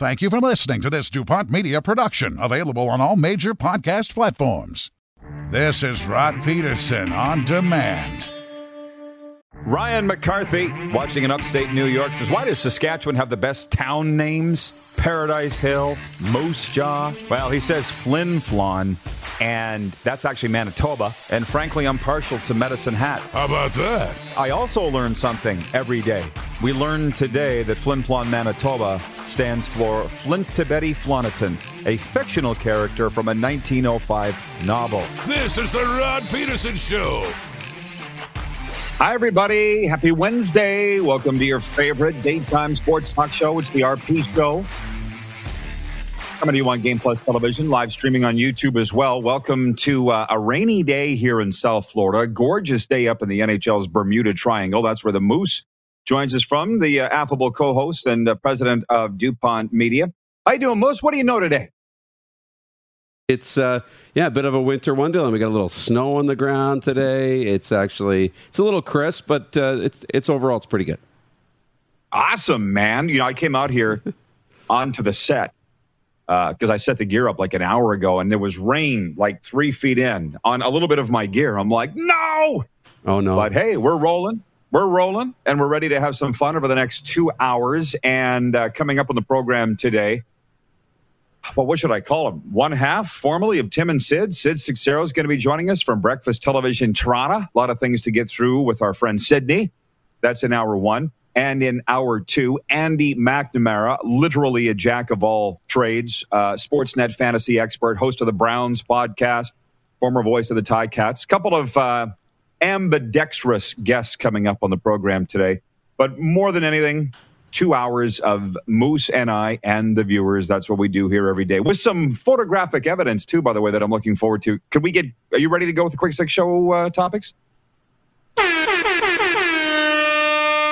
Thank you for listening to this DuPont Media production, available on all major podcast platforms. This is Rod Pedersen on demand. Ryan McCarthy, watching in upstate New York, says, Why does Saskatchewan have the best town names? Paradise Hill, Moose Jaw. Well, he says Flin Flon, and that's actually Manitoba. And frankly, I'm partial to Medicine Hat. How about that? I also learn something every day. We learned today that Flin Flon, Manitoba stands for Flintabbatey Flonatin, a fictional character from a 1905 novel. This is the Rod Pedersen Show. Hi, everybody. Happy Wednesday. Welcome to your favorite daytime sports talk show. It's the RP Show. Coming to you on Game Plus Television, live streaming on YouTube as well. Welcome to uh, a rainy day here in South Florida. Gorgeous day up in the NHL's Bermuda Triangle. That's where the Moose joins us from, the uh, affable co host and uh, president of DuPont Media. How you doing, Moose? What do you know today? It's uh, yeah, a bit of a winter wonderland. We got a little snow on the ground today. It's actually it's a little crisp, but uh, it's it's overall it's pretty good. Awesome, man. You know, I came out here onto the set because uh, I set the gear up like an hour ago, and there was rain like three feet in on a little bit of my gear. I'm like, no, oh no. But hey, we're rolling. We're rolling, and we're ready to have some fun over the next two hours. And uh, coming up on the program today well, what should I call him? One half formally of Tim and Sid. Sid Seixeiro is going to be joining us from Breakfast Television Toronto. A lot of things to get through with our friend Sydney. That's in hour one. And in hour two, Andy McNamara, literally a jack of all trades, uh, Sportsnet fantasy expert, host of the Browns podcast, former voice of the Ticats. A couple of uh, ambidextrous guests coming up on the program today. But more than anything, two hours of Moose and I and the viewers. That's what we do here every day with some photographic evidence, too, by the way, that I'm looking forward to. Could we get, are you ready to go with the quick six show uh, topics?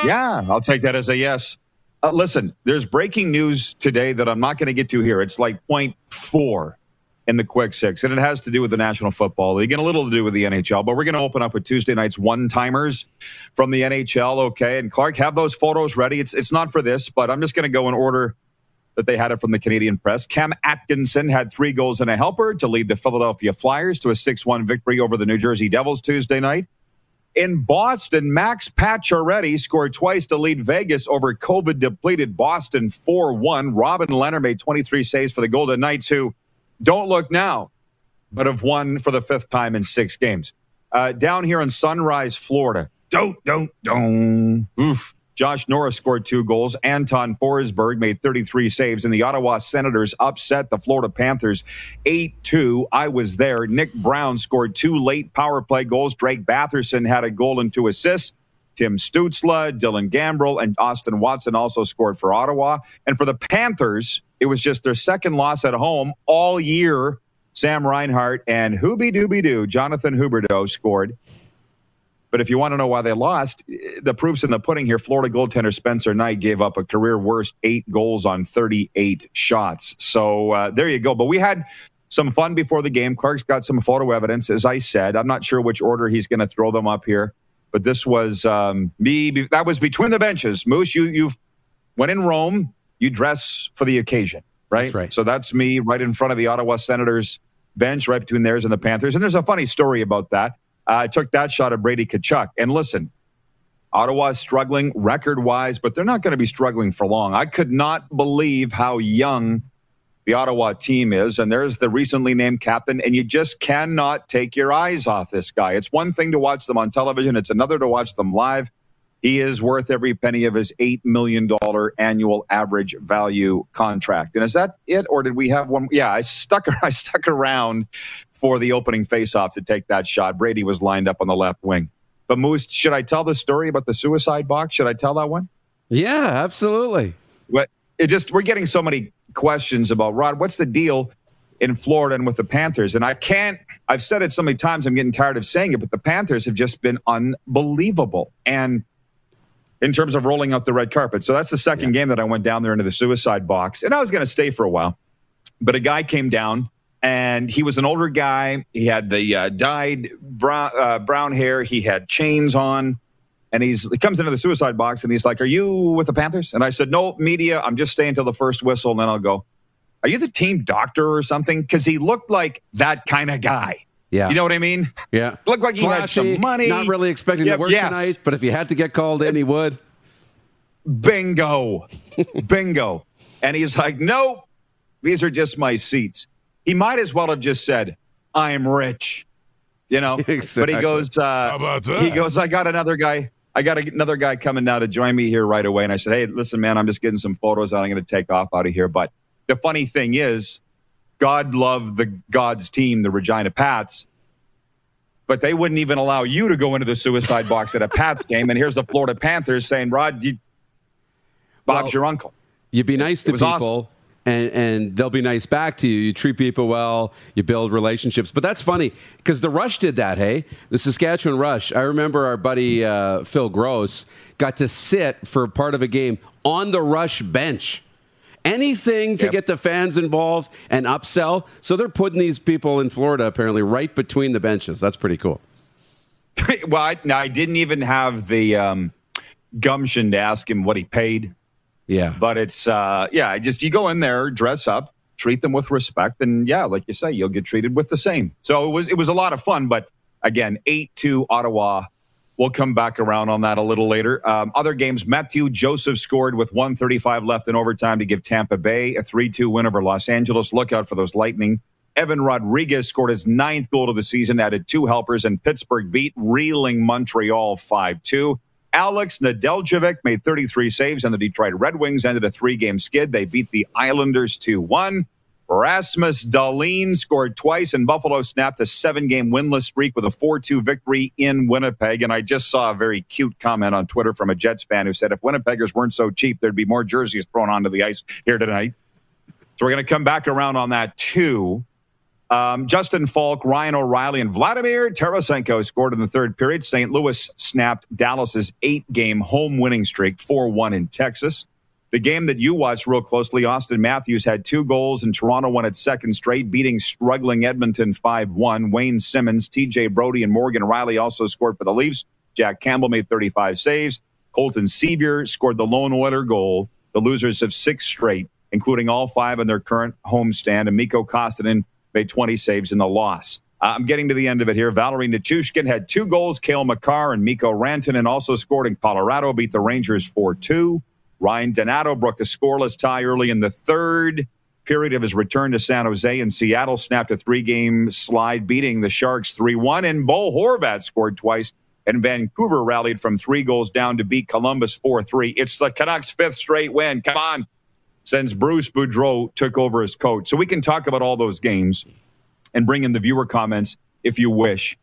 Yeah, I'll take that as a yes. Uh, listen, there's breaking news today that I'm not going to get to here. It's like point four in the quick six, and it has to do with the National Football League and a little to do with the NHL. But we're going to open up with Tuesday night's one timers from the NHL. Okay, and Clark, have those photos ready. It's it's not for this, but I'm just going to go in order that they had it from the Canadian press. Cam Atkinson had three goals and a helper to lead the Philadelphia Flyers to a 6 1 victory over the New Jersey Devils Tuesday night. In Boston, Max Pacioretty scored twice to lead Vegas over COVID depleted Boston 4 1. Robin Lehner made 23 saves for the Golden Knights, who don't look now, but have won for the fifth time in six games. Uh, down here in Sunrise, Florida. Don't, don't, don't. Oof. Josh Norris scored two goals. Anton Forsberg made 33 saves, and the Ottawa Senators upset the Florida Panthers 8 2. I was there. Nick Brown scored two late power play goals. Drake Batherson had a goal and two assists. Tim Stützle, Dylan Gambrell, and Austin Watson also scored for Ottawa. And for the Panthers, it was just their second loss at home all year. Sam Reinhart and Hooby Dooby Doo, Jonathan Huberdeau scored. But if you want to know why they lost, the proof's in the pudding here. Florida goaltender Spencer Knight gave up a career worst eight goals on 38 shots. So uh, there you go. But we had some fun before the game. Clark's got some photo evidence, as I said. I'm not sure which order he's going to throw them up here, but this was um, me. That was between the benches. Moose, you you went in Rome. You dress for the occasion, right? That's right. So that's me right in front of the Ottawa Senators bench, right between theirs and the Panthers. And there's a funny story about that. I uh, took that shot of Brady Tkachuk. And listen, Ottawa's struggling record wise, but they're not going to be struggling for long. I could not believe how young the Ottawa team is. And there's the recently named captain, and you just cannot take your eyes off this guy. It's one thing to watch them on television, it's another to watch them live. He is worth every penny of his $8 million annual average value contract. And is that it? Or did we have one? Yeah, I stuck, I stuck around for the opening faceoff to take that shot. Brady was lined up on the left wing. But Moose, should I tell the story about the suicide box? Should I tell that one? Yeah, absolutely. What it just we're getting so many questions about Rod. What's the deal in Florida and with the Panthers? And I can't. I've said it so many times. I'm getting tired of saying it, but the Panthers have just been unbelievable. And in terms of rolling out the red carpet. So that's the second yeah. game that I went down there into the suicide box. And I was going to stay for a while. But a guy came down and he was an older guy. He had the uh, dyed brown, uh, brown hair. He had chains on. And he's, he comes into the suicide box and he's like, Are you with the Panthers? And I said, No, media. I'm just staying till the first whistle and then I'll go. Are you the team doctor or something? Because he looked like that kind of guy. Yeah. You know what I mean? Yeah. Looked like he Flashy, had some money. Not really expecting to work yes. tonight, but if he had to get called in, he would. Bingo. Bingo. And he's like, nope, these are just my seats. He might as well have just said, I'm rich. You know? Exactly. But he goes, uh, How about that? he goes, I got another guy. I got another guy coming now to join me here right away. And I said, Hey, listen, man, I'm just getting some photos and I'm going to take off out of here. But the funny thing is, God loved the God's team, the Regina Pats, but they wouldn't even allow you to go into the suicide box at a Pats game. And here's the Florida Panthers saying, Rod, you, Bob's well, your uncle. You'd be nice to people. Awesome. And, and, they'll be nice back to you. You treat people well, you build relationships. But that's funny because the Rush did that, hey? The Saskatchewan Rush. I remember our buddy uh, Phil Gross got to sit for part of a game on the Rush bench anything to yep. get the fans involved and upsell. So they're putting these people in Florida apparently right between the benches. That's pretty cool. well, I, I, didn't even have the um, gumption to ask him what he paid. Yeah, but it's uh, yeah. Just you go in there, dress up, treat them with respect, and yeah, like you say, you'll get treated with the same. So it was it was a lot of fun. But again, eight to Ottawa We'll come back around on that a little later. Um, other games, Matthew Joseph scored with 135 left in overtime to give Tampa Bay a 3 2 win over Los Angeles. Look out for those Lightning. Evan Rodrigues scored his ninth goal of the season, added two helpers, and Pittsburgh beat reeling Montreal 5 2. Alex Nedeljkovic made 33 saves, and the Detroit Red Wings ended a three game skid. They beat the Islanders 2 1. Rasmus Dahlin scored twice, and Buffalo snapped a seven game winless streak with a 4 2 victory in Winnipeg. And I just saw a very cute comment on Twitter from a Jets fan who said if Winnipeggers weren't so cheap, there'd be more jerseys thrown onto the ice here tonight. So we're going to come back around on that too. Um, Justin Faulk, Ryan O'Reilly, and Vladimir Tarasenko scored in the third period. St. Louis snapped Dallas's eight game home winning streak, 4 1 in Texas. The game that you watched real closely, Auston Matthews had two goals, and Toronto won its second straight, beating struggling Edmonton 5 1. Wayne Simmonds, TJ Brodie, and Morgan Rielly also scored for the Leafs. Jack Campbell made 35 saves. Colton Sceviour scored the lone Oiler goal. The losers have six straight, including all five in their current homestand. And Mikko Koskinen made 20 saves in the loss. Uh, I'm getting to the end of it here. Valeri Nichushkin had two goals. Cale Makar and Mikko Rantanen and also scored in Colorado, beat the Rangers 4 2. Ryan Donato broke a scoreless tie early in the third period of his return to San Jose, and Seattle snapped a three game slide, beating the Sharks 3 1. And Bo Horvat scored twice and Vancouver rallied from three goals down to beat Columbus 4 3. It's the Canucks' fifth straight win. Come on. Since Bruce Boudreau took over as coach. So we can talk about all those games and bring in the viewer comments if you wish.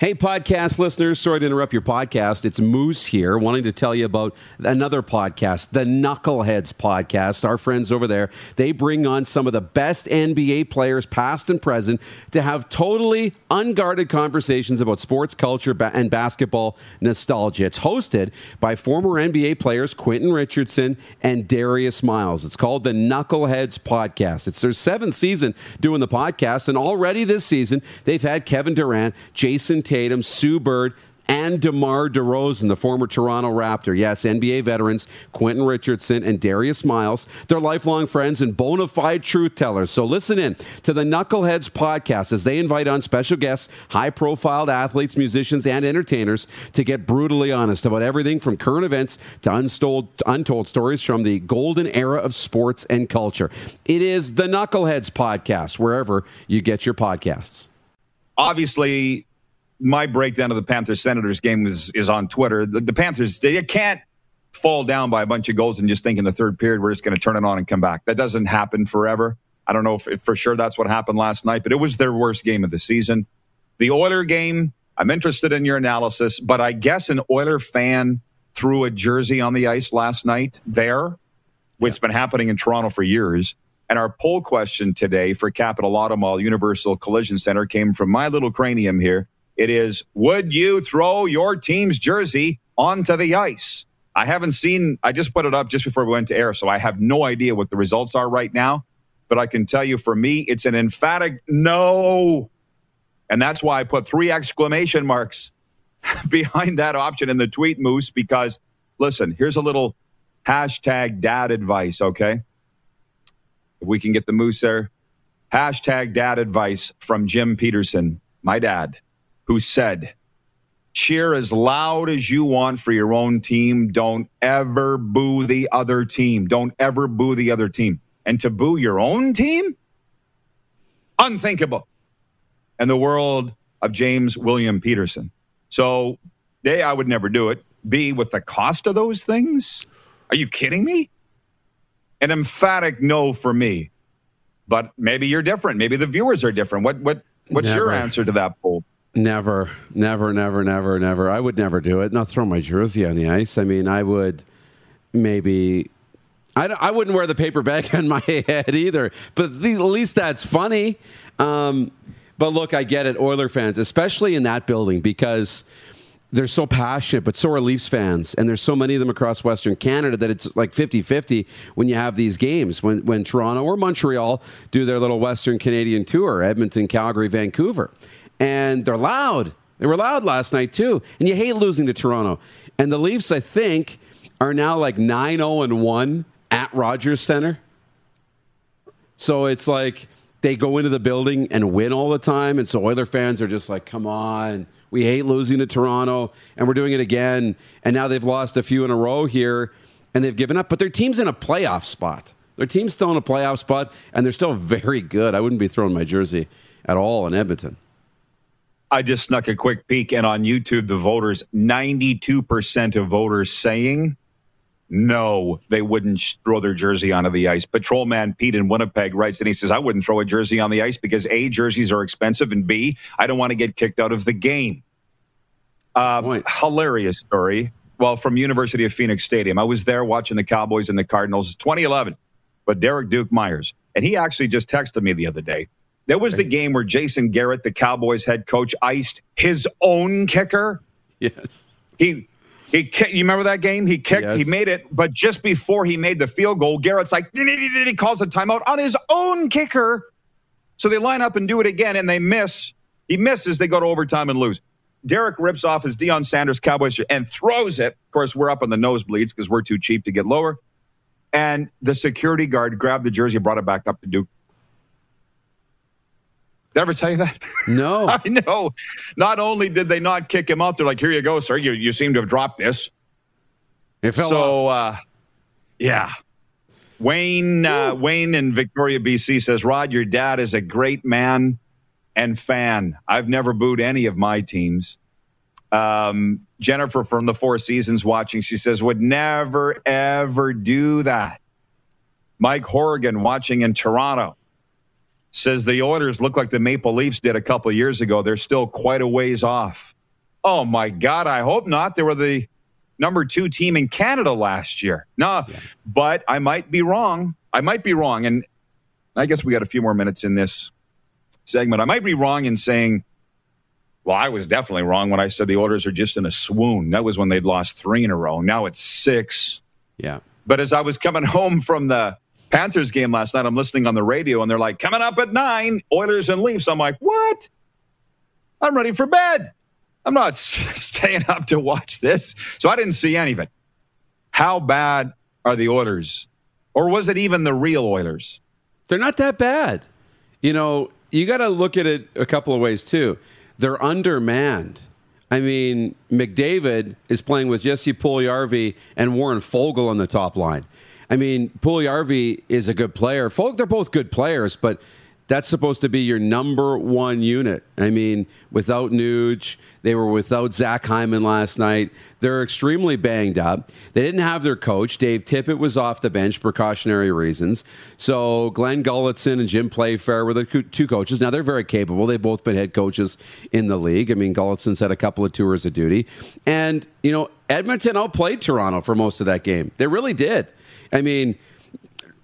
Hey, podcast listeners, sorry to interrupt your podcast. It's Moose here, wanting to tell you about another podcast, the Knuckleheads podcast. Our friends over there, they bring on some of the best NBA players, past and present, to have totally unguarded conversations about sports culture and basketball nostalgia. It's hosted by former NBA players Quentin Richardson and Darius Miles. It's called the Knuckleheads podcast. It's their seventh season doing the podcast, and already this season, they've had Kevin Durant, Jayson Tatum, Sue Bird, and DeMar DeRozan, the former Toronto Raptor. Yes, NBA veterans Quentin Richardson and Darius Miles. They're lifelong friends and bona fide truth tellers. So listen in to the Knuckleheads podcast as they invite on special guests, high profile athletes, musicians, and entertainers to get brutally honest about everything from current events to untold, untold stories from the golden era of sports and culture. It is the Knuckleheads podcast, wherever you get your podcasts. Obviously, my breakdown of the Panthers Senators game is is on Twitter. The, the Panthers they can't fall down by a bunch of goals and just think in the third period we're just going to turn it on and come back. That doesn't happen forever. I don't know if, if, for sure that's what happened last night, but it was their worst game of the season. The Oiler game, I'm interested in your analysis, but I guess an Oiler fan threw a jersey on the ice last night there, which has been happening in Toronto for years. And our poll question today for Capital Auto Universal Collision Center came from my little cranium here. It is, would you throw your team's jersey onto the ice? I haven't seen, I just put it up just before we went to air, so I have no idea what the results are right now. But I can tell you for me, it's an emphatic no. And that's why I put three exclamation marks behind that option in the tweet, Moose, because listen, here's a little hashtag dad advice, okay? If we can get the Moose there. Hashtag dad advice from Jim Pedersen, my dad who said, cheer as loud as you want for your own team. Don't ever boo the other team. Don't ever boo the other team. And to boo your own team? Unthinkable. In the world of James William Pedersen. So, A, I would never do it. B, with the cost of those things? Are you kidding me? An emphatic no for me. But maybe you're different. Maybe the viewers are different. What what what's never. your answer to that poll? Never, never, never, never, never. I would never do it. Not throw my jersey on the ice. I mean, I would maybe. I, I wouldn't wear the paper bag on my head either. But at least that's funny. Um, but look, I get it, Oiler fans, especially in that building, because they're so passionate, but so are Leafs fans. And there's so many of them across Western Canada that it's like 50 50 when you have these games. When, when Toronto or Montreal do their little Western Canadian tour, Edmonton, Calgary, Vancouver and they're loud. They were loud last night too, and you hate losing to Toronto. And the Leafs, I think, are now like 9-0 and one at Rogers Center. So it's like they go into the building and win all the time, and so Oiler fans are just like, "Come on, we hate losing to Toronto, and we're doing it again." And now they've lost a few in a row here, and they've given up. But their team's in a playoff spot. Their team's still in a playoff spot, and they're still very good. I wouldn't be throwing my jersey at all in Edmonton. I just snuck a quick peek, and on YouTube, the voters 92% of voters saying no, they wouldn't throw their jersey onto the ice. Patrolman Pete in Winnipeg writes and he says, I wouldn't throw a jersey on the ice because A, jerseys are expensive, and B, I don't want to get kicked out of the game. Uh, hilarious story. Well, from University of Phoenix Stadium. I was there watching the Cowboys and the Cardinals 2011, but Derek Duke Myers. And he actually just texted me the other day there was the game where Jason Garrett, the Cowboys head coach, iced his own kicker. Yes. He he you remember that game? He kicked, yes. he made it, but just before he made the field goal, Garrett's like he calls a timeout on his own kicker. So they line up and do it again, and they miss. He misses. They go to overtime and lose. Derek rips off his Deion Sanders Cowboys and throws it. Of course, we're up on the nosebleeds because we're too cheap to get lower. And the security guard grabbed the jersey and brought it back up to Duke. Did I ever tell you that? No. I know. Not only did they not kick him out, they're like, here you go, sir. You, you seem to have dropped this. It fell so, off. Uh, yeah. Wayne, uh, Wayne in Victoria, BC says, Rod, your dad is a great man and fan. I've never booed any of my teams. Um, Jennifer from the Four Seasons watching, she says, would never, ever do that. Mike Horrigan watching in Toronto says the Oilers look like the Maple Leafs did a couple years ago. They're still quite a ways off. Oh my God, I hope not. They were the number two team in Canada last year. No, yeah. but I might be wrong. I might be wrong. And I guess we got a few more minutes in this segment. I might be wrong in saying, well, I was definitely wrong when I said the Oilers are just in a swoon. That was when they'd lost three in a row. Now it's six. Yeah. But as I was coming home from the Panthers game last night, I'm listening on the radio and they're like, coming up at nine, Oilers and Leafs. I'm like, what? I'm ready for bed. I'm not staying up to watch this. So I didn't see any of it. How bad are the Oilers? Or was it even the real Oilers? They're not that bad. You know, you got to look at it a couple of ways too. They're undermanned. I mean, McDavid is playing with Jesse Puljujarvi and Warren Foegele on the top line. I mean, Puljujarvi is a good player. Folk, they're both good players, but that's supposed to be your number one unit. I mean, without Nuge, they were without Zach Hyman last night. They're extremely banged up. They didn't have their coach. Dave Tippett was off the bench, precautionary reasons. So Glenn Gulutzan and Jim Playfair were the two coaches. Now, they're very capable. They've both been head coaches in the league. I mean, Gulutzan's had a couple of tours of duty. And, you know, Edmonton outplayed Toronto for most of that game. They really did. I mean,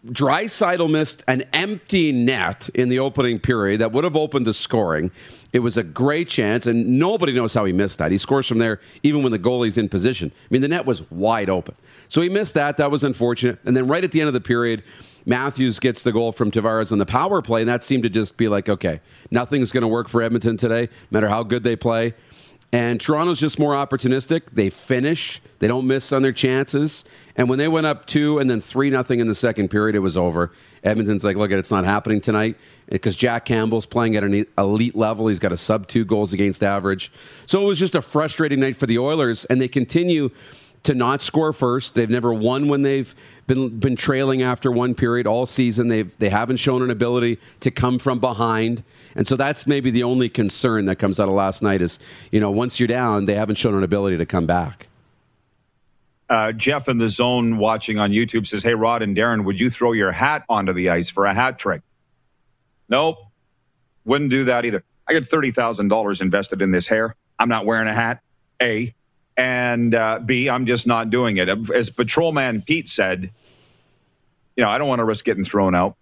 Draisaitl missed an empty net in the opening period that would have opened the scoring. It was a great chance, and nobody knows how he missed that. He scores from there even when the goalie's in position. I mean, the net was wide open. So he missed that. That was unfortunate. And then right at the end of the period, Matthews gets the goal from Tavares on the power play, and that seemed to just be like, okay, nothing's going to work for Edmonton today, no matter how good they play. And Toronto's just more opportunistic. They finish. They don't miss on their chances. And when they went up two and then three nothing in the second period, it was over. Edmonton's like, look, it's not happening tonight because Jack Campbell's playing at an elite level. He's got a sub two goals against average. So it was just a frustrating night for the Oilers, and they continue to not score first. They've never won when they've been been trailing after one period all season. They've they haven't shown an ability to come from behind, and so that's maybe the only concern that comes out of last night is you know once you're down, they haven't shown an ability to come back. Uh, Jeff in the zone watching on YouTube says, "Hey Rod and Darren, would you throw your hat onto the ice for a hat trick?" Nope, wouldn't do that either. I got thirty thousand dollars invested in this hair. I'm not wearing a hat. A and uh, B, I'm just not doing it. As Patrolman Pete said, you know, I don't want to risk getting thrown out.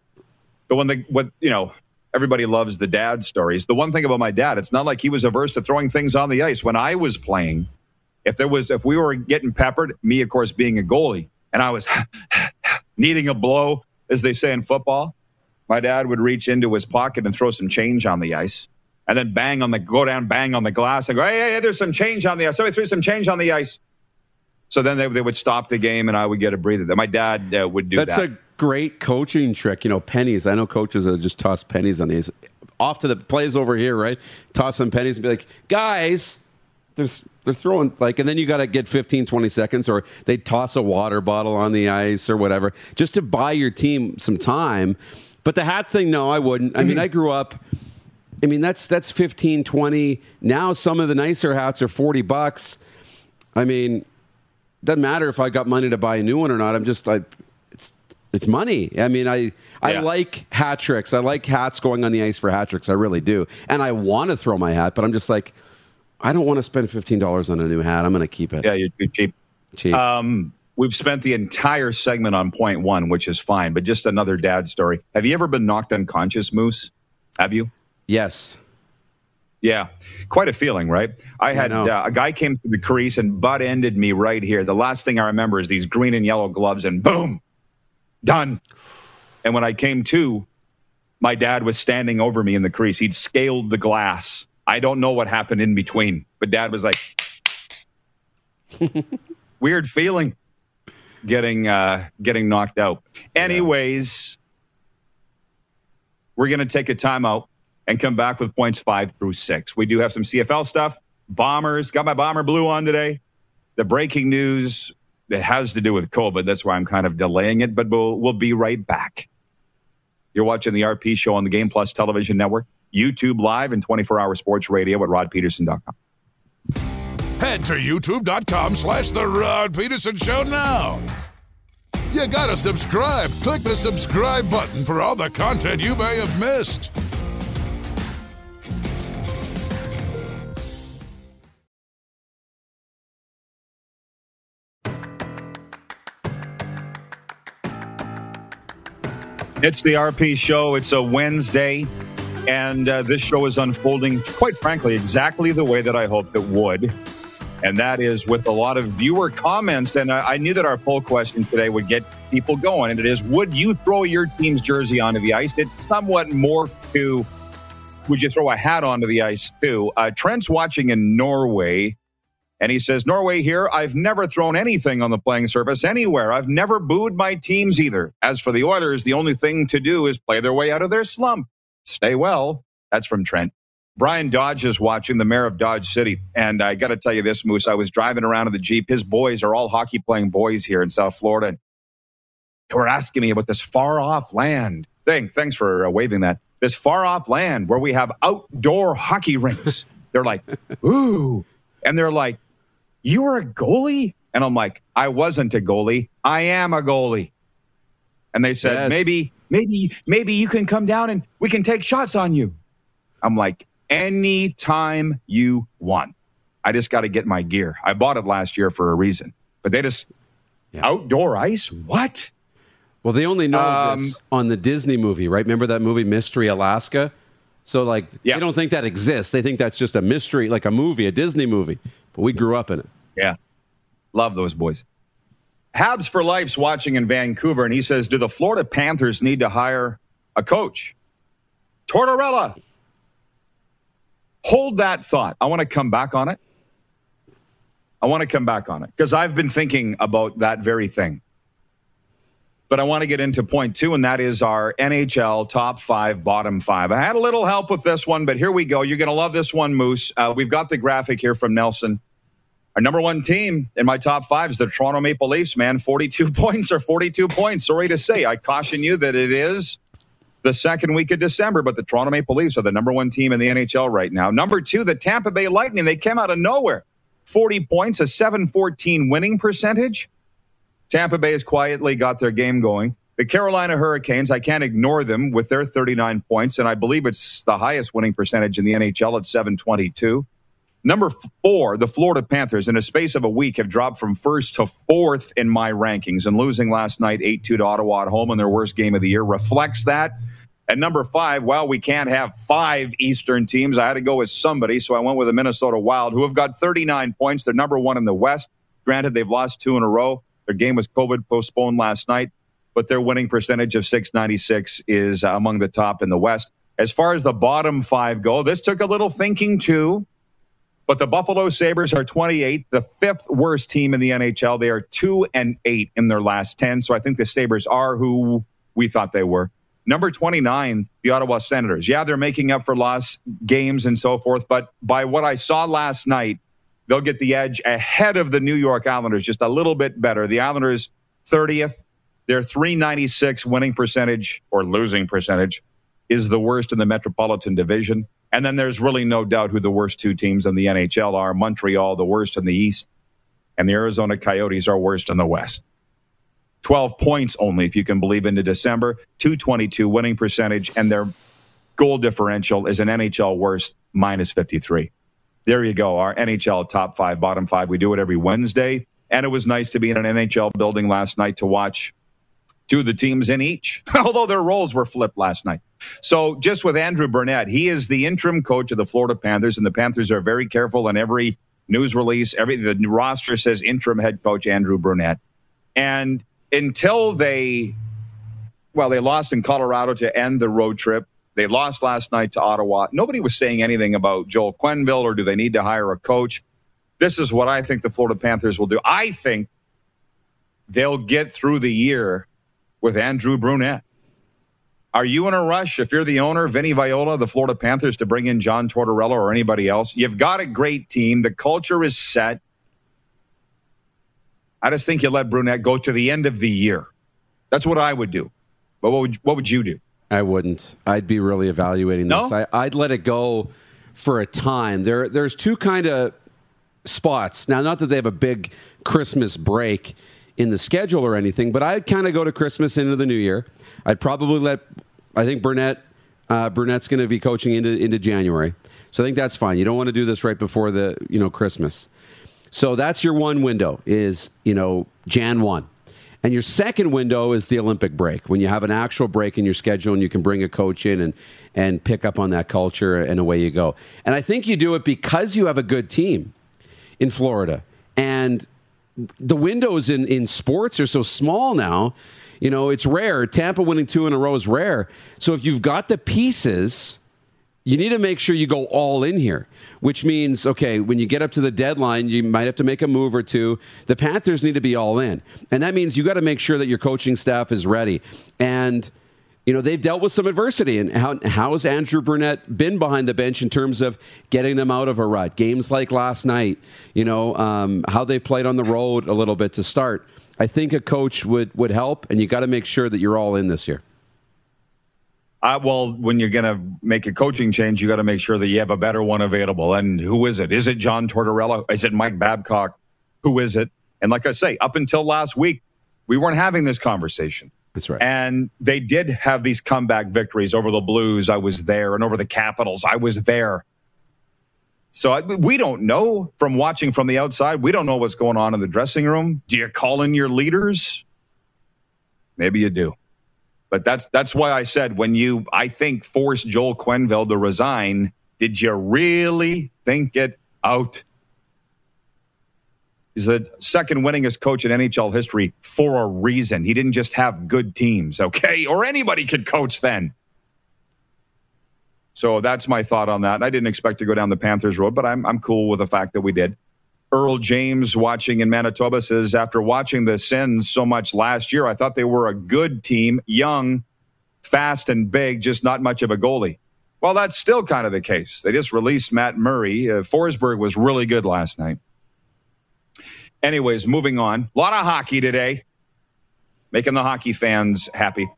But when the what you know, everybody loves the dad stories. The one thing about my dad, it's not like he was averse to throwing things on the ice. When I was playing, if there was if we were getting peppered, me of course being a goalie, and I was needing a blow, as they say in football, my dad would reach into his pocket and throw some change on the ice and then bang on the go down, bang on the glass, and go, hey, hey, hey there's some change on the ice. Somebody threw some change on the ice. So then they, they would stop the game, and I would get a breather. My dad uh, would do That's that. a great coaching trick. You know, pennies. I know coaches that just toss pennies on these. Off to the plays over here, right? Toss some pennies and be like, guys, there's they're throwing like and then you got to get 15 20 seconds or they toss a water bottle on the ice or whatever just to buy your team some time but the hat thing no i wouldn't i mean mm-hmm. i grew up I mean, that's that's 15, 20. Now some of the nicer hats are 40 bucks. I mean, doesn't matter if I got money to buy a new one or not. I'm just like it's it's money. I mean, I I yeah. like hat tricks. I like hats going on the ice for hat tricks. I really do. And I want to throw my hat, but I'm just like I don't want to spend $15 on a new hat. I'm going to keep it. Yeah, you're too cheap. Cheap. Um, we've spent the entire segment on point one, which is fine, but just another dad story. Have you ever been knocked unconscious, Moose? Have you? Yes. Yeah, quite a feeling, right? I had uh, a guy came through the crease and butt ended me right here. The last thing I remember is these green and yellow gloves, and boom, done. And when I came to, my dad was standing over me in the crease. He'd scaled the glass. I don't know what happened in between, but dad was like, weird feeling getting uh, getting knocked out. Anyways, yeah. we're going to take a timeout and come back with points five through six. We do have some CFL stuff. Bombers, got my bomber blue on today. The breaking news that has to do with COVID. That's why I'm kind of delaying it, but we'll, we'll be right back. You're watching the RP show on the Game Plus television network, YouTube live, and 24 hour sports radio at rodpedersen.com. Head to youtube.com slash The Rod Pedersen Show now. You gotta subscribe. Click the subscribe button for all the content you may have missed. It's the RP show. It's a Wednesday, and uh, this show is unfolding, quite frankly, exactly the way that I hoped it would. And that is with a lot of viewer comments. And I, I knew that our poll question today would get people going. And it is Would you throw your team's jersey onto the ice? It's somewhat morphed to Would you throw a hat onto the ice too? Uh, Trent's watching in Norway. And he says, Norway here, I've never thrown anything on the playing surface anywhere. I've never booed my teams either. As for the Oilers, the only thing to do is play their way out of their slump. Stay well. That's from Trent. Brian Dodge is watching, the mayor of Dodge City. And I got to tell you this, Moose, I was driving around in the Jeep. His boys are all hockey playing boys here in South Florida. And they were asking me about this far off land thing. Thanks for uh, waving that. This far off land where we have outdoor hockey rinks. they're like, ooh. And they're like, you were a goalie? And I'm like, I wasn't a goalie. I am a goalie. And they said, yes. maybe, maybe, maybe you can come down and we can take shots on you. I'm like, anytime you want. I just got to get my gear. I bought it last year for a reason, but they just yeah. outdoor ice. What? Well, they only know um, this on the Disney movie, right? Remember that movie Mystery Alaska? So, like, yeah. they don't think that exists. They think that's just a mystery, like a movie, a Disney movie. But we grew up in it. Yeah. Love those boys. Habs for Life's watching in Vancouver, and he says, Do the Florida Panthers need to hire a coach? Tortorella. Hold that thought. I want to come back on it. I want to come back on it because I've been thinking about that very thing. But I want to get into point two, and that is our NHL top five, bottom five. I had a little help with this one, but here we go. You're going to love this one, Moose. Uh, we've got the graphic here from Nelson. Our number one team in my top five is the Toronto Maple Leafs, man. 42 points or 42 points. Sorry to say. I caution you that it is the second week of December, but the Toronto Maple Leafs are the number one team in the NHL right now. Number two, the Tampa Bay Lightning. They came out of nowhere. 40 points, a 714 winning percentage. Tampa Bay has quietly got their game going. The Carolina Hurricanes, I can't ignore them with their 39 points, and I believe it's the highest winning percentage in the NHL at 722. Number four, the Florida Panthers, in a space of a week, have dropped from first to fourth in my rankings and losing last night 8 2 to Ottawa at home in their worst game of the year reflects that. At number five, well, we can't have five Eastern teams. I had to go with somebody, so I went with the Minnesota Wild, who have got 39 points. They're number one in the West. Granted, they've lost two in a row. Their game was COVID postponed last night, but their winning percentage of 696 is uh, among the top in the West. As far as the bottom five go, this took a little thinking too. But the Buffalo Sabres are 28th, the fifth worst team in the NHL. They are 2 and 8 in their last 10. So I think the Sabres are who we thought they were. Number 29, the Ottawa Senators. Yeah, they're making up for lost games and so forth. But by what I saw last night, they'll get the edge ahead of the New York Islanders, just a little bit better. The Islanders, 30th, their 396 winning percentage or losing percentage is the worst in the Metropolitan Division. And then there's really no doubt who the worst two teams in the NHL are Montreal, the worst in the East, and the Arizona Coyotes are worst in the West. 12 points only, if you can believe, into December, 222 winning percentage, and their goal differential is an NHL worst, minus 53. There you go, our NHL top five, bottom five. We do it every Wednesday. And it was nice to be in an NHL building last night to watch two of the teams in each, although their roles were flipped last night. So, just with Andrew Brunette, he is the interim coach of the Florida Panthers, and the Panthers are very careful in every news release. Every the roster says interim head coach Andrew Brunette, and until they, well, they lost in Colorado to end the road trip. They lost last night to Ottawa. Nobody was saying anything about Joel Quenneville or do they need to hire a coach. This is what I think the Florida Panthers will do. I think they'll get through the year with Andrew Brunette. Are you in a rush if you're the owner, Vinny Viola, the Florida Panthers, to bring in John Tortorella or anybody else? You've got a great team. The culture is set. I just think you let Brunette go to the end of the year. That's what I would do. But what would, what would you do? I wouldn't. I'd be really evaluating this. No? I, would let it go for a time. There, there's two kind of spots. Now, not that they have a big Christmas break in the schedule or anything, but I'd kind of go to Christmas into the new year. I'd probably let, I think Brunette, uh, Brunette's going to be coaching into, into January. So I think that's fine. You don't want to do this right before the, you know, Christmas. So that's your one window is, you know, Jan 1. And your second window is the Olympic break, when you have an actual break in your schedule and you can bring a coach in and, and pick up on that culture and away you go. And I think you do it because you have a good team in Florida. And the windows in, in sports are so small now. You know, it's rare. Tampa winning two in a row is rare. So if you've got the pieces, you need to make sure you go all in here, which means, okay, when you get up to the deadline, you might have to make a move or two. The Panthers need to be all in. And that means you got to make sure that your coaching staff is ready. And, you know, they've dealt with some adversity. And how, how has Andrew Brunette been behind the bench in terms of getting them out of a rut? Games like last night, you know, um, how they've played on the road a little bit to start. I think a coach would, would help, and you got to make sure that you're all in this year. Uh, well, when you're going to make a coaching change, you got to make sure that you have a better one available. And who is it? Is it John Tortorella? Is it Mike Babcock? Who is it? And like I say, up until last week, we weren't having this conversation. That's right. And they did have these comeback victories over the Blues. I was there, and over the Capitals. I was there. So I, we don't know from watching from the outside. We don't know what's going on in the dressing room. Do you call in your leaders? Maybe you do. But that's that's why I said when you I think forced Joel Quenneville to resign, did you really think it out? He's the second winningest coach in NHL history for a reason. He didn't just have good teams, okay? Or anybody could coach then. So that's my thought on that. I didn't expect to go down the Panthers road, but I'm I'm cool with the fact that we did. Earl James watching in Manitoba says, after watching the Sens so much last year, I thought they were a good team, young, fast, and big, just not much of a goalie. Well, that's still kind of the case. They just released Matt Murray. Uh, Forsberg was really good last night. Anyways, moving on. A lot of hockey today, making the hockey fans happy.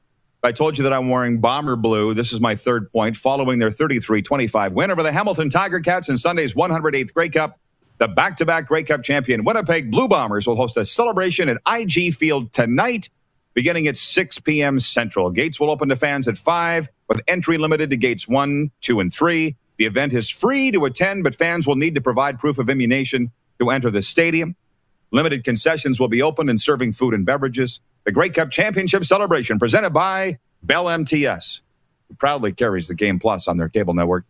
I told you that I'm wearing bomber blue. This is my third point, following their 33 25 win over the Hamilton Tiger Cats in Sunday's 108th Grey Cup. The back to back Grey Cup champion Winnipeg Blue Bombers will host a celebration at IG Field tonight, beginning at 6 p.m. Central. Gates will open to fans at 5, with entry limited to gates 1, 2, and 3. The event is free to attend, but fans will need to provide proof of immunization to enter the stadium. Limited concessions will be open and serving food and beverages. The Grey Cup Championship celebration presented by Bell MTS, who proudly carries the Game Plus on their cable network,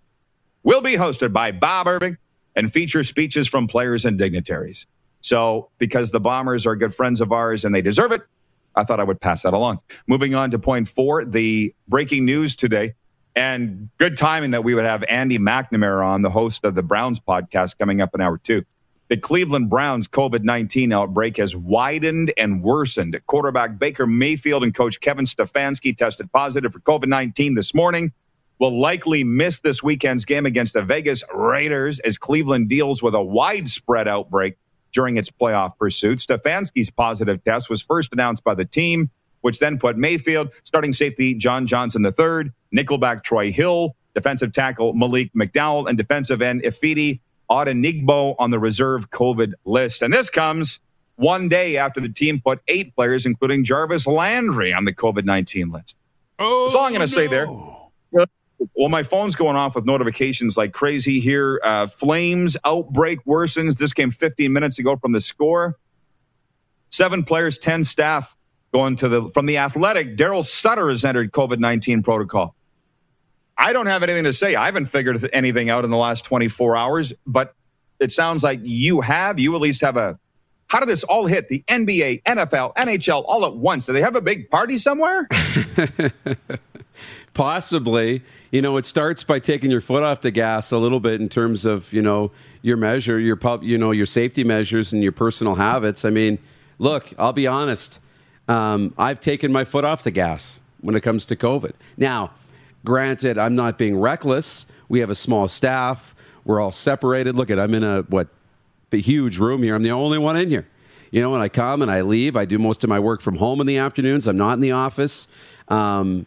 will be hosted by Bob Irving and feature speeches from players and dignitaries. So, because the Bombers are good friends of ours and they deserve it, I thought I would pass that along. Moving on to point four, the breaking news today, and good timing that we would have Andy McNamara on, the host of the Browns podcast, coming up in hour two. The Cleveland Browns COVID 19 outbreak has widened and worsened. Quarterback Baker Mayfield and coach Kevin Stefanski tested positive for COVID 19 this morning will likely miss this weekend's game against the Vegas Raiders as Cleveland deals with a widespread outbreak during its playoff pursuit. Stefanski's positive test was first announced by the team, which then put Mayfield, starting safety John Johnson III, nickelback Troy Hill, defensive tackle Malik McDowell, and defensive end Ifeadi Odenigbo on the reserve COVID list. And this comes one day after the team put eight players, including Jarvis Landry, on the COVID 19 list. Oh, That's all I'm going to no. say there. Well, my phone's going off with notifications like crazy here. Uh, Flames outbreak worsens. This came 15 minutes ago from the score. Seven players, 10 staff going to the from the athletic. Darryl Sutter has entered COVID 19 protocol. I don't have anything to say. I haven't figured anything out in the last 24 hours, but it sounds like you have. You at least have a. How did this all hit? The NBA, NFL, NHL all at once. Do they have a big party somewhere? Possibly. You know, it starts by taking your foot off the gas a little bit in terms of, you know, your measure, your pub, you know, your safety measures and your personal habits. I mean, look, I'll be honest. Um, I've taken my foot off the gas when it comes to COVID. Now, granted, I'm not being reckless. We have a small staff. We're all separated. Look at I'm in a what a huge room here. I'm the only one in here. You know, when I come and I leave, I do most of my work from home in the afternoons. I'm not in the office. Um,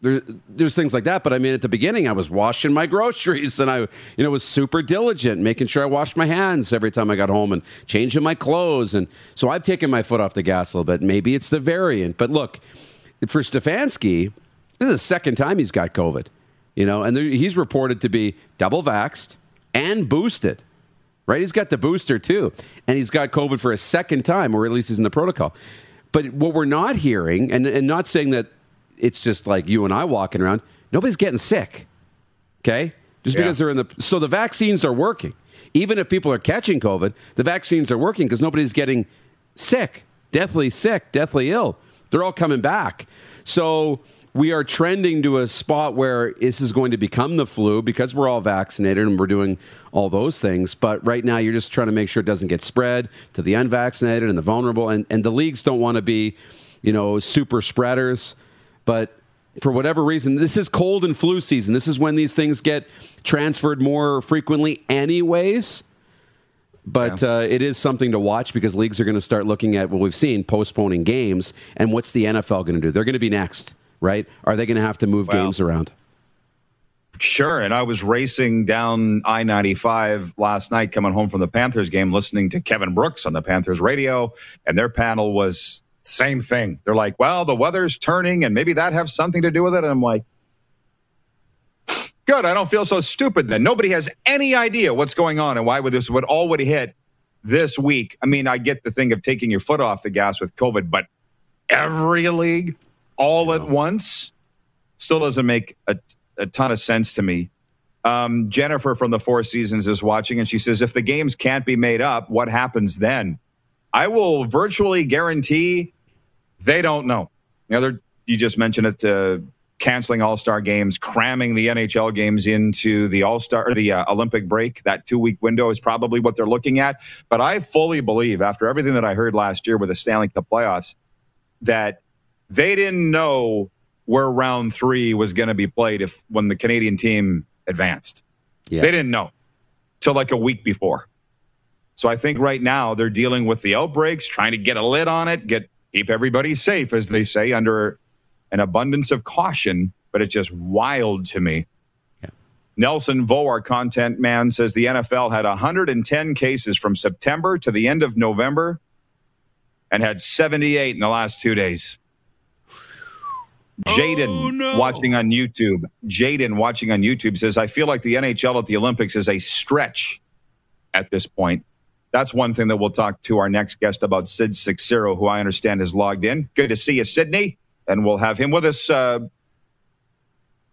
there, there's things like that. But I mean, at the beginning, I was washing my groceries and I, you know, was super diligent, making sure I washed my hands every time I got home and changing my clothes. And so I've taken my foot off the gas a little bit. Maybe it's the variant, but look, for Stefanski, this is the second time he's got COVID, you know, and there, he's reported to be double vaxxed and boosted. Right, he's got the booster too, and he's got COVID for a second time, or at least he's in the protocol. But what we're not hearing, and, and not saying that it's just like you and I walking around. Nobody's getting sick. Okay? Just yeah. because they're in the so the vaccines are working. Even if people are catching COVID, the vaccines are working because nobody's getting sick, deathly sick, deathly ill. They're all coming back. So we are trending to a spot where this is going to become the flu because we're all vaccinated and we're doing all those things. But right now, you're just trying to make sure it doesn't get spread to the unvaccinated and the vulnerable. And, and the leagues don't want to be, you know, super spreaders. But for whatever reason, this is cold and flu season. This is when these things get transferred more frequently, anyways. But yeah. uh, it is something to watch because leagues are going to start looking at what we've seen postponing games and what's the NFL going to do? They're going to be next, right? Are they going to have to move well, games around? Sure. And I was racing down I 95 last night coming home from the Panthers game, listening to Kevin Brooks on the Panthers radio, and their panel was same thing. They're like, well, the weather's turning and maybe that has something to do with it. And I'm like, good. I don't feel so stupid then. Nobody has any idea what's going on and why would this would all would hit this week. I mean, I get the thing of taking your foot off the gas with COVID, but every league all at once still doesn't make a, a ton of sense to me. Um, Jennifer from the Four Seasons is watching, and she says, if the games can't be made up, what happens then? I will virtually guarantee they don't know. You know, you just mentioned it. Uh, canceling All Star games, cramming the NHL games into the All Star or the uh, Olympic break. That two week window is probably what they're looking at. But I fully believe, after everything that I heard last year with the Stanley Cup playoffs, that they didn't know where round three was going to be played if when the Canadian team advanced. Yeah. They didn't know till like a week before. So I think right now they're dealing with the outbreaks, trying to get a lid on it, get keep everybody safe, as they say, under an abundance of caution. But it's just wild to me. Yeah. Nelson Vo, our content man, says the NFL had 110 cases from September to the end of November and had 78 in the last two days. Jaden oh, no. watching on YouTube. Jaden watching on YouTube says, I feel like the NHL at the Olympics is a stretch at this point. That's one thing that we'll talk to our next guest about, Sid Seixeiro, who I understand is logged in. Good to see you, Sydney. And we'll have him with us uh,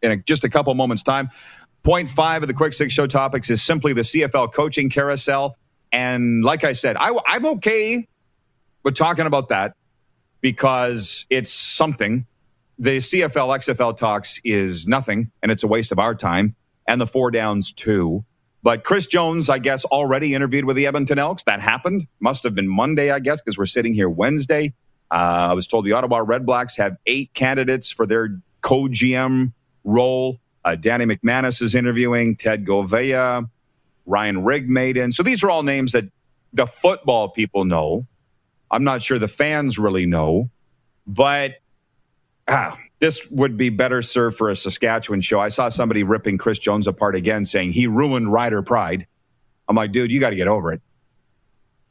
in a, just a couple moments' time. Point five of the Quick Six Show topics is simply the CFL coaching carousel. And like I said, I, I'm okay with talking about that because it's something. The CFL XFL talks is nothing, and it's a waste of our time, and the four downs too. But Chris Jones, I guess, already interviewed with the Edmonton Elks. That happened. Must have been Monday, I guess, because we're sitting here Wednesday. Uh, I was told the Ottawa Redblacks have eight candidates for their co GM role. Uh, Danny McManus is interviewing, Ted Goveia, Ryan Rigmaiden. So these are all names that the football people know. I'm not sure the fans really know, but ah, this would be better served for a Saskatchewan show. I saw somebody ripping Chris Jones apart again, saying he ruined rider pride. I'm like, dude, you got to get over it.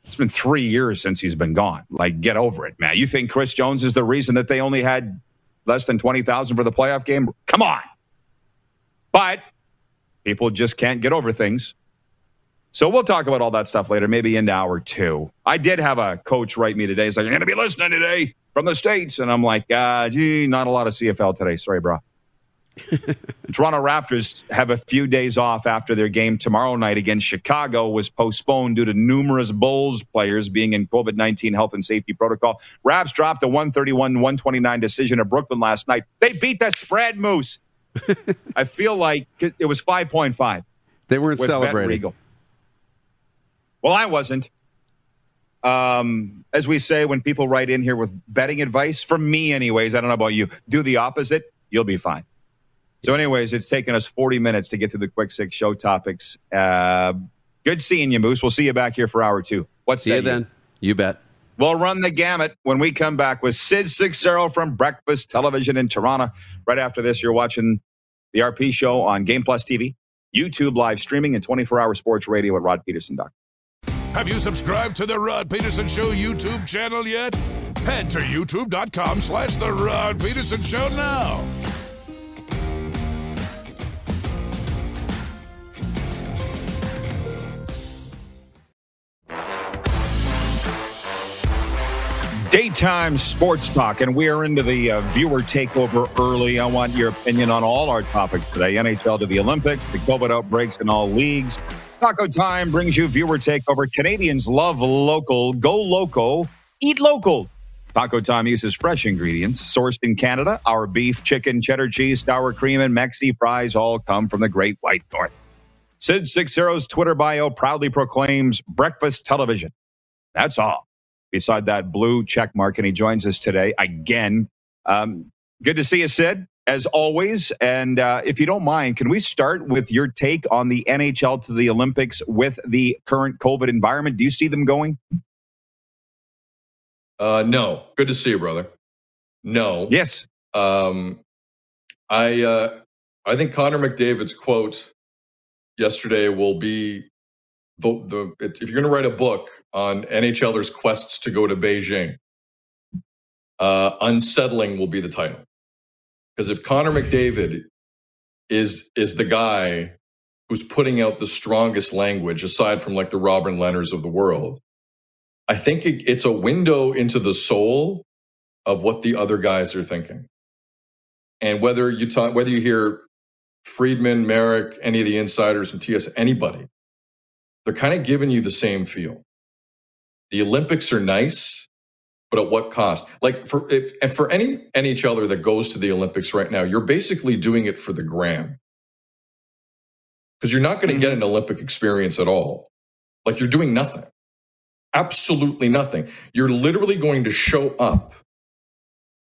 It's been three years since he's been gone. Like, get over it, man. You think Chris Jones is the reason that they only had less than 20,000 for the playoff game? Come on. But people just can't get over things. So we'll talk about all that stuff later, maybe in hour two. I did have a coach write me today. He's like, You're going to be listening today from the States. And I'm like, uh, gee, not a lot of CFL today. Sorry, bro. Toronto Raptors have a few days off after their game tomorrow night against Chicago was postponed due to numerous Bulls players being in COVID 19 health and safety protocol. Raps dropped a 131 129 decision at Brooklyn last night. They beat the spread, Moose. I feel like it was 5.5. They weren't celebrating. Well, I wasn't. Um, as we say, when people write in here with betting advice, for me, anyways, I don't know about you, do the opposite, you'll be fine. So, anyways, it's taken us 40 minutes to get through the quick six show topics. Uh, good seeing you, Moose. We'll see you back here for hour two. What's see you then? You bet. We'll run the gamut when we come back with Sid Seixeiro from Breakfast Television in Toronto. Right after this, you're watching the RP show on Game Plus TV, YouTube live streaming, and 24 hour sports radio at rodpedersen.com. Have you subscribed to the Rod Pedersen Show YouTube channel yet? Head to youtube.com slash the Rod Pedersen Show now. Daytime sports talk, and we are into the uh, viewer takeover early. I want your opinion on all our topics today NHL to the Olympics, the COVID outbreaks in all leagues. Taco Time brings you viewer takeover. Canadians love local. Go loco. Eat local. Taco Time uses fresh ingredients sourced in Canada. Our beef, chicken, cheddar cheese, sour cream, and Mexi fries all come from the Great White North. Sid Seixeiro's Twitter bio proudly proclaims breakfast television. That's all beside that blue check mark, and he joins us today again. Um, good to see you, Sid, as always. And uh, if you don't mind, can we start with your take on the NHL to the Olympics with the current COVID environment? Do you see them going? Uh, no. Good to see you, brother. No. Yes. Um, I uh, I think Connor McDavid's quote yesterday will be the, the if you're going to write a book on NHLers' quests to go to Beijing, uh, unsettling will be the title. Because if Connor McDavid is is the guy who's putting out the strongest language, aside from like the Robin Lehners of the world, I think it, it's a window into the soul of what the other guys are thinking. And whether you talk, whether you hear Friedman, Merrick, any of the insiders from TS, anybody, they're kind of giving you the same feel. The Olympics are nice, but at what cost? Like for if, and for any NHLer that goes to the Olympics right now, you're basically doing it for the gram. Because you're not going to get mm-hmm. an Olympic experience at all. Like you're doing nothing. Absolutely nothing. You're literally going to show up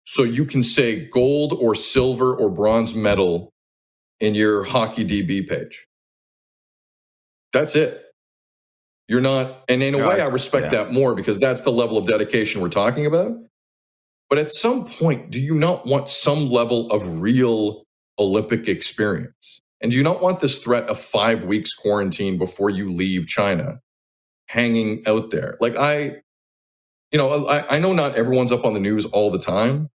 so you can say gold or silver or bronze medal in your hockey DB page. That's it. You're not, and in a way, I respect yeah. that more because that's the level of dedication we're talking about. But at some point, do you not want some level of real Olympic experience? And do you not want this threat of five weeks quarantine before you leave China hanging out there? Like, I, you know, I, I know not everyone's up on the news all the time,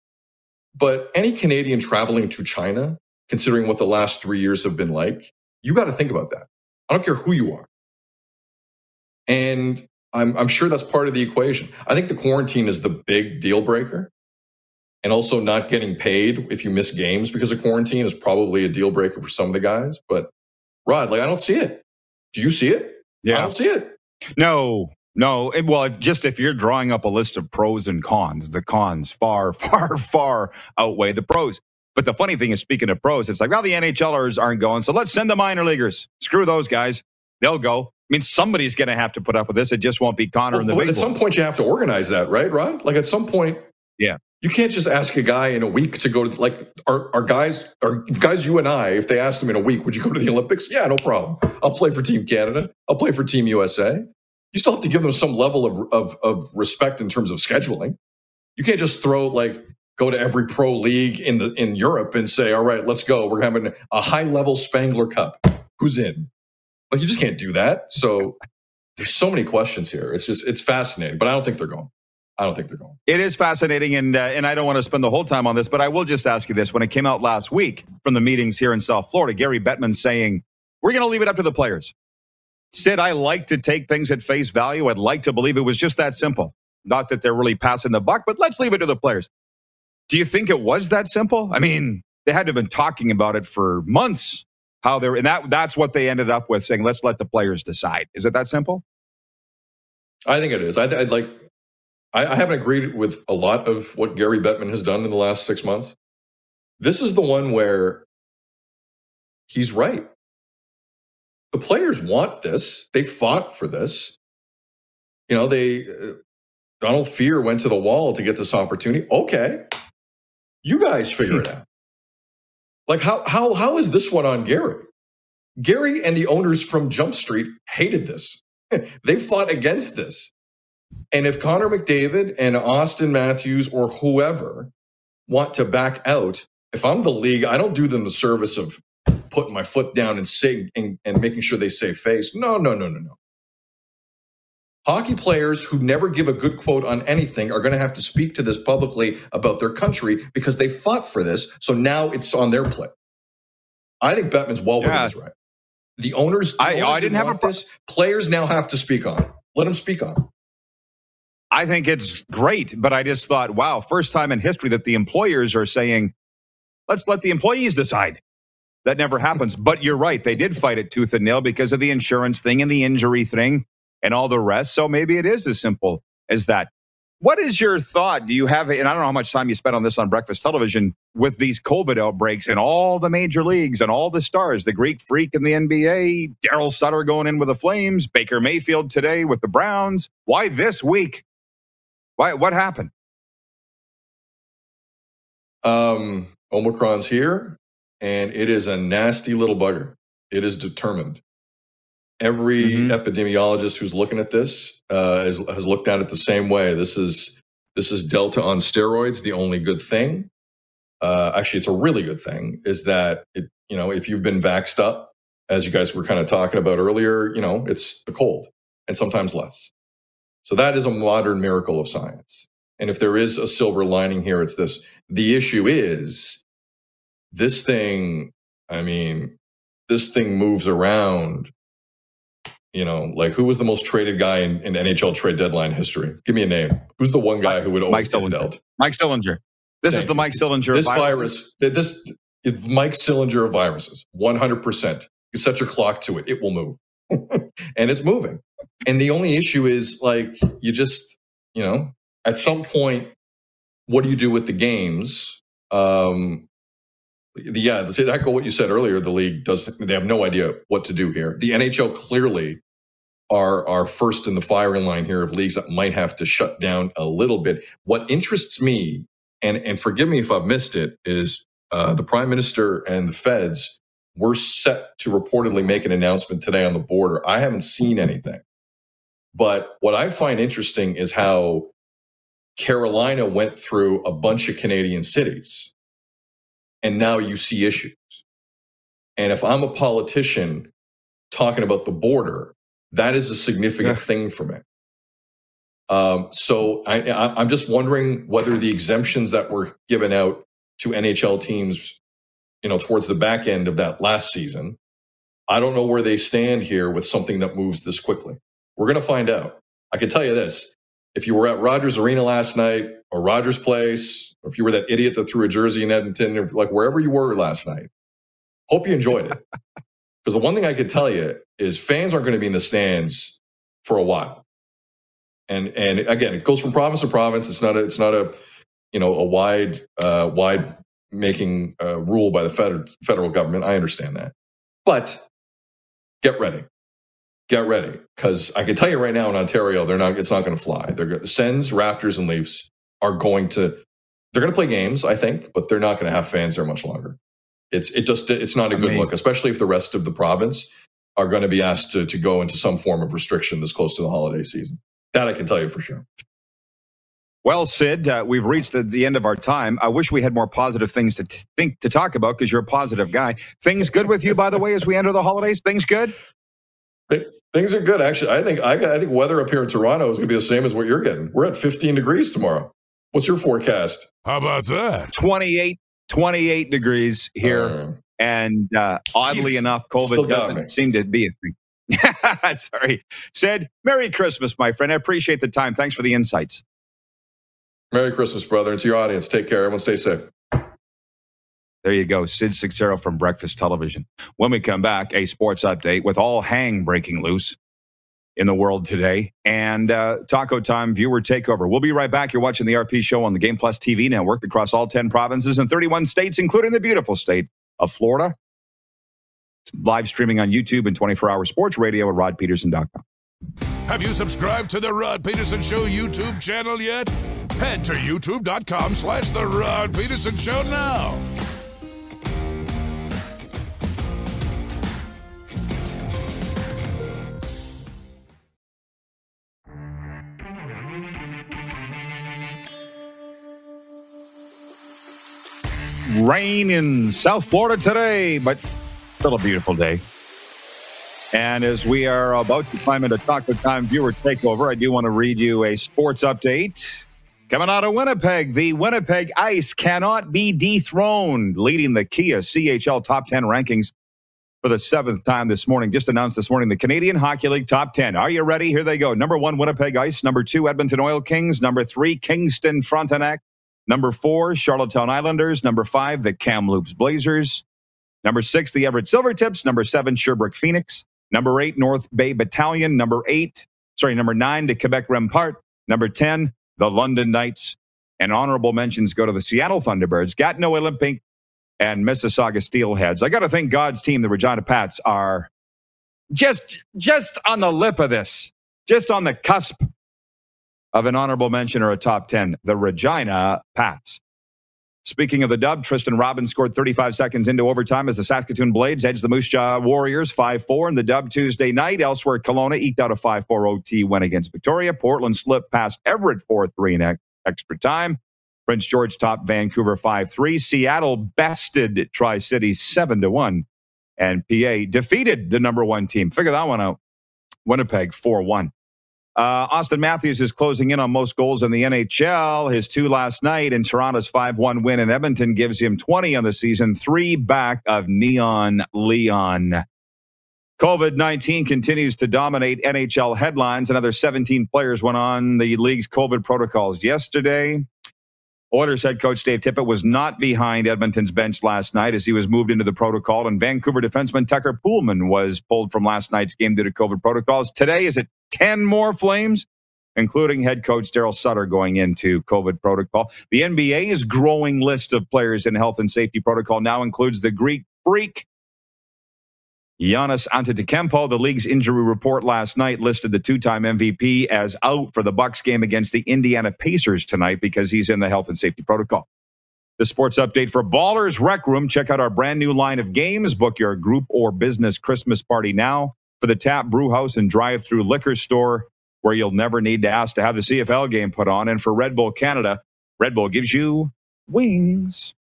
but any Canadian traveling to China, considering what the last three years have been like, you got to think about that. I don't care who you are. And I'm, I'm sure that's part of the equation. I think the quarantine is the big deal breaker. And also, not getting paid if you miss games because of quarantine is probably a deal breaker for some of the guys. But Rod, like, I don't see it. Do you see it? Yeah. I don't see it. No, no. It, well, just if you're drawing up a list of pros and cons, the cons far, far, far outweigh the pros. But the funny thing is, speaking of pros, it's like, well, the NHLers aren't going, so let's send the minor leaguers. Screw those guys. They'll go I mean, somebody's going to have to put up with this. It just won't be Connor well, and the big. At some point, you have to organize that, right, Rod? Like at some point, yeah, you can't just ask a guy in a week to go to like our, our guys, our guys, you and I. If they asked them in a week, would you go to the Olympics? Yeah, no problem. I'll play for Team Canada. I'll play for Team USA. You still have to give them some level of of, of respect in terms of scheduling. You can't just throw like go to every pro league in the in Europe and say, all right, let's go. We're having a high level Spengler Cup. Who's in? Like you just can't do that. So there's so many questions here. It's just it's fascinating, but I don't think they're going. I don't think they're going. It is fascinating, and uh, and I don't want to spend the whole time on this, but I will just ask you this: when it came out last week from the meetings here in South Florida, Gary Bettman saying we're going to leave it up to the players. Sid, I like to take things at face value. I'd like to believe it was just that simple. Not that they're really passing the buck, but let's leave it to the players. Do you think it was that simple? I mean, they had to have been talking about it for months how they're and that that's what they ended up with saying let's let the players decide. Is it that simple? I think it is. I would like I, I haven't agreed with a lot of what gary bettman has done in the last six months. This is the one where he's right. The players want this. They fought for this. You know they uh, donald Fehr went to the wall to get this opportunity. Okay. You guys figure it out like how how how is this one on Gary? Gary and the owners from Jump Street hated this. they fought against this. And if Connor McDavid and Auston Matthews or whoever want to back out, if I'm the league, I don't do them the service of putting my foot down and saying and, and making sure they save face. No, no, no, no, no. Hockey players who never give a good quote on anything are going to have to speak to this publicly about their country because they fought for this. So now it's on their plate. I think Bettman's well within yeah. his right. The owners, the I, owners I didn't have a pro- this. Players now have to speak on it. Let them speak on it. I think it's great, but I just thought, wow, first time in history that the employers are saying, let's let the employees decide. That never happens. But you're right. They did fight it tooth and nail because of the insurance thing and the injury thing and all the rest. So maybe it is as simple as that. What is your thought? Do you have, and I don't know how much time you spent on this on breakfast television with these COVID outbreaks in all the major leagues and all the stars, the Greek freak in the NBA, Darryl Sutter going in with the Flames, Baker Mayfield today with the Browns. Why this week? Why, what happened? Um, Omicron's here and it is a nasty little bugger. It is determined. Every mm-hmm. epidemiologist who's looking at this uh, has, has looked at it the same way. This is this is Delta on steroids. The only good thing, uh, actually, it's a really good thing, is that it, you know if you've been vaxxed up, as you guys were kind of talking about earlier, you know it's the cold and sometimes less. So that is a modern miracle of science. And if there is a silver lining here, it's this. The issue is this thing, I mean, this thing moves around. You know, like who was the most traded guy in, in NHL trade deadline history? Give me a name. Who's the one guy who would always Mike get dealt? Mike Sillinger. This Thank is the Mike Sillinger. This virus. This is Mike Sillinger of viruses. One hundred percent. You set your clock to it; it will move, and it's moving. And the only issue is like you just you know at some point, what do you do with the games? Um, yeah, to echo what you said earlier, the league does they have no idea what to do here. The NHL clearly are are first in the firing line here of leagues that might have to shut down a little bit. What interests me, and and forgive me if I've missed it, is uh, the prime minister and the feds were set to reportedly make an announcement today on the border. I haven't seen anything, but what I find interesting is how Carolina went through a bunch of Canadian cities and now you see issues. And if I'm a politician talking about the border, that is a significant yeah. thing for me. Um, so I, I'm just wondering whether the exemptions that were given out to NHL teams, you know, towards the back end of that last season, I don't know where they stand here with something that moves this quickly. We're going to find out. I can tell you this: if you were at Rogers Arena last night or Rogers Place, or if you were that idiot that threw a jersey in Edmonton, or like wherever you were last night, hope you enjoyed it. Because the one thing I could tell you is fans aren't going to be in the stands for a while. And and again, it goes from province to province. It's not a it's not a you know a wide uh, wide making uh, rule by the federal federal government. I understand that, but get ready get ready because I can tell you right now in Ontario, they're not. It's not going to fly. They're the Sens, Raptors, and Leafs are going to. They're going to play games, I think, but they're not going to have fans there much longer. It's it just it's not a Amazing. good look, especially if the rest of the province are going to be asked to to go into some form of restriction this close to the holiday season. That I can tell you for sure. Well, Sid, uh, we've reached the, the, end of our time. I wish we had more positive things to t- think to talk about because you're a positive guy. Things good with you, by the way, as we enter the holidays. Things good. Things are good, actually. I think I, I think weather up here in Toronto is going to be the same as what you're getting. We're at 15 degrees tomorrow. What's your forecast? How about that? 28, 28 degrees here. Uh, and uh, oddly enough, COVID doesn't seem to be a thing. Sorry. Sid, Merry Christmas, my friend. I appreciate the time. Thanks for the insights. Merry Christmas, brother. And to your audience, take care. Everyone stay safe. There you go. Sid Seixeiro from Breakfast Television. When we come back, a sports update with all hang breaking loose in the world today and uh, Taco Time viewer takeover. We'll be right back. You're watching the RP show on the Game Plus TV network across all 10 provinces and 31 states, including the beautiful state of Florida. Live streaming on YouTube and 24 hour sports radio at rodpedersen.com. Have you subscribed to the Rod Pedersen Show YouTube channel yet? Head to youtube.com slash the Rod Pedersen Show now. Rain in South Florida today, but still a beautiful day. And as we are about to climb into Taco Time viewer takeover, I do want to read you a sports update. Coming out of Winnipeg, the Winnipeg Ice cannot be dethroned, leading the Kia CHL top 10 rankings for the seventh time this morning. Just announced this morning the Canadian Hockey League top 10. Are you ready? Here they go. Number one, Winnipeg Ice. Number two, Edmonton Oil Kings. Number three, Kingston Frontenac. Number four, Charlottetown Islanders. Number five, the Kamloops Blazers. Number six, the Everett Silvertips. Number seven, Sherbrooke Phoenix. Number eight, North Bay Battalion. Number eight, sorry, number nine, the Quebec Rempart. Number 10, the London Knights. And honorable mentions go to the Seattle Thunderbirds, Gatineau Olympic, and Mississauga Steelheads. I got to thank God's team, the Regina Pats, are just just on the lip of this, just on the cusp of an honorable mention or a top 10, the Regina Pats. Speaking of the dub, Tristen Robins scored 35 seconds into overtime as the Saskatoon Blades edged the Moose Jaw Warriors 5 4 in the dub Tuesday night. Elsewhere, Kelowna eked out a 5 4 OT win against Victoria. Portland slipped past Everett 4 3 in extra time. Prince George topped Vancouver 5 3. Seattle bested Tri Cities 7 1. And PA defeated the number one team. Figure that one out. Winnipeg 4 1. Uh, Auston Matthews is closing in on most goals in the NHL. His two last night in Toronto's 5 1 win in Edmonton gives him 20 on the season, three back of Neon Leon. COVID 19 continues to dominate NHL headlines. Another 17 players went on the league's COVID protocols yesterday. Oilers head coach Dave Tippett was not behind Edmonton's bench last night as he was moved into the protocol, and Vancouver defenseman Tucker Poolman was pulled from last night's game due to COVID protocols. Today is it 10 more Flames, including head coach Darryl Sutter going into COVID protocol. The NBA's growing list of players in health and safety protocol now includes the Greek freak Giannis Antetokounmpo, the league's injury report last night listed the two-time MVP as out for the Bucks game against the Indiana Pacers tonight because he's in the health and safety protocol. The sports update for Ballers Rec Room. Check out our brand new line of games. Book your group or business Christmas party now for the Tap Brew House and drive-through liquor store where you'll never need to ask to have the CFL game put on. And for Red Bull Canada, Red Bull gives you wings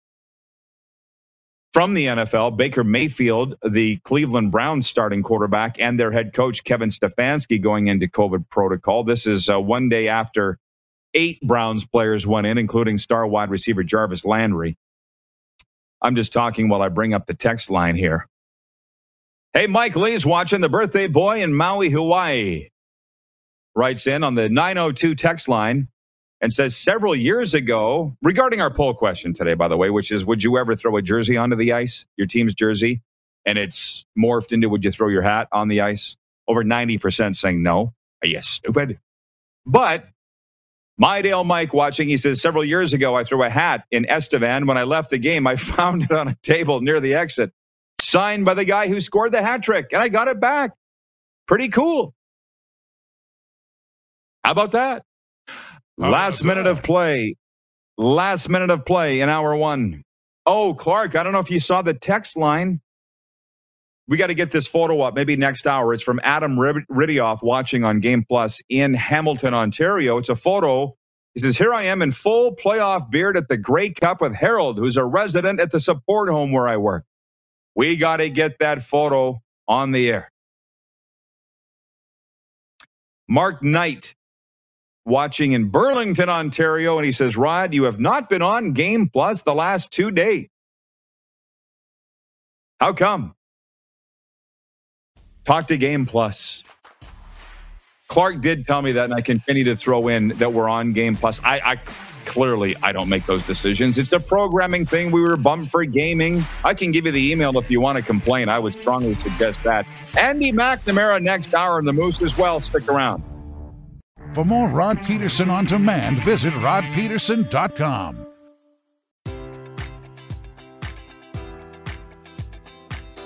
from the NFL, Baker Mayfield, the Cleveland Browns starting quarterback, and their head coach, Kevin Stefanski, going into COVID protocol. This is uh, one day after eight Browns players went in, including star wide receiver Jarvis Landry. I'm just talking while I bring up the text line here. Hey, Mike Lee's watching the birthday boy in Maui, Hawaii. Writes in on the 902 text line and says several years ago, regarding our poll question today, by the way, which is would you ever throw a jersey onto the ice, your team's jersey, and it's morphed into would you throw your hat on the ice? Over 90% saying no. Are you stupid? But my Dale Mike watching, he says, several years ago, I threw a hat in Estevan. When I left the game, I found it on a table near the exit, signed by the guy who scored the hat trick, and I got it back. Pretty cool. How about that? Last minute of play. Last minute of play in hour one. Oh, Clark, I don't know if you saw the text line. We got to get this photo up maybe next hour. It's from Adam Ridioff watching on Game Plus in Hamilton, Ontario. It's a photo. He says, Here I am in full playoff beard at the Grey Cup with Harold, who's a resident at the support home where I work. We got to get that photo on the air. Mark Knight watching in Burlington, Ontario. And he says, Rod, you have not been on Game Plus the last two days. How come? Talk to Game Plus. Clark did tell me that, and I continue to throw in that we're on Game Plus. I, I clearly I don't make those decisions. It's a programming thing. We were bumped for gaming. I can give you the email if you want to complain. I would strongly suggest that. Andy McNamara next hour in the Moose as well. Stick around. For more Rod Pedersen on demand, visit rodpedersen.com.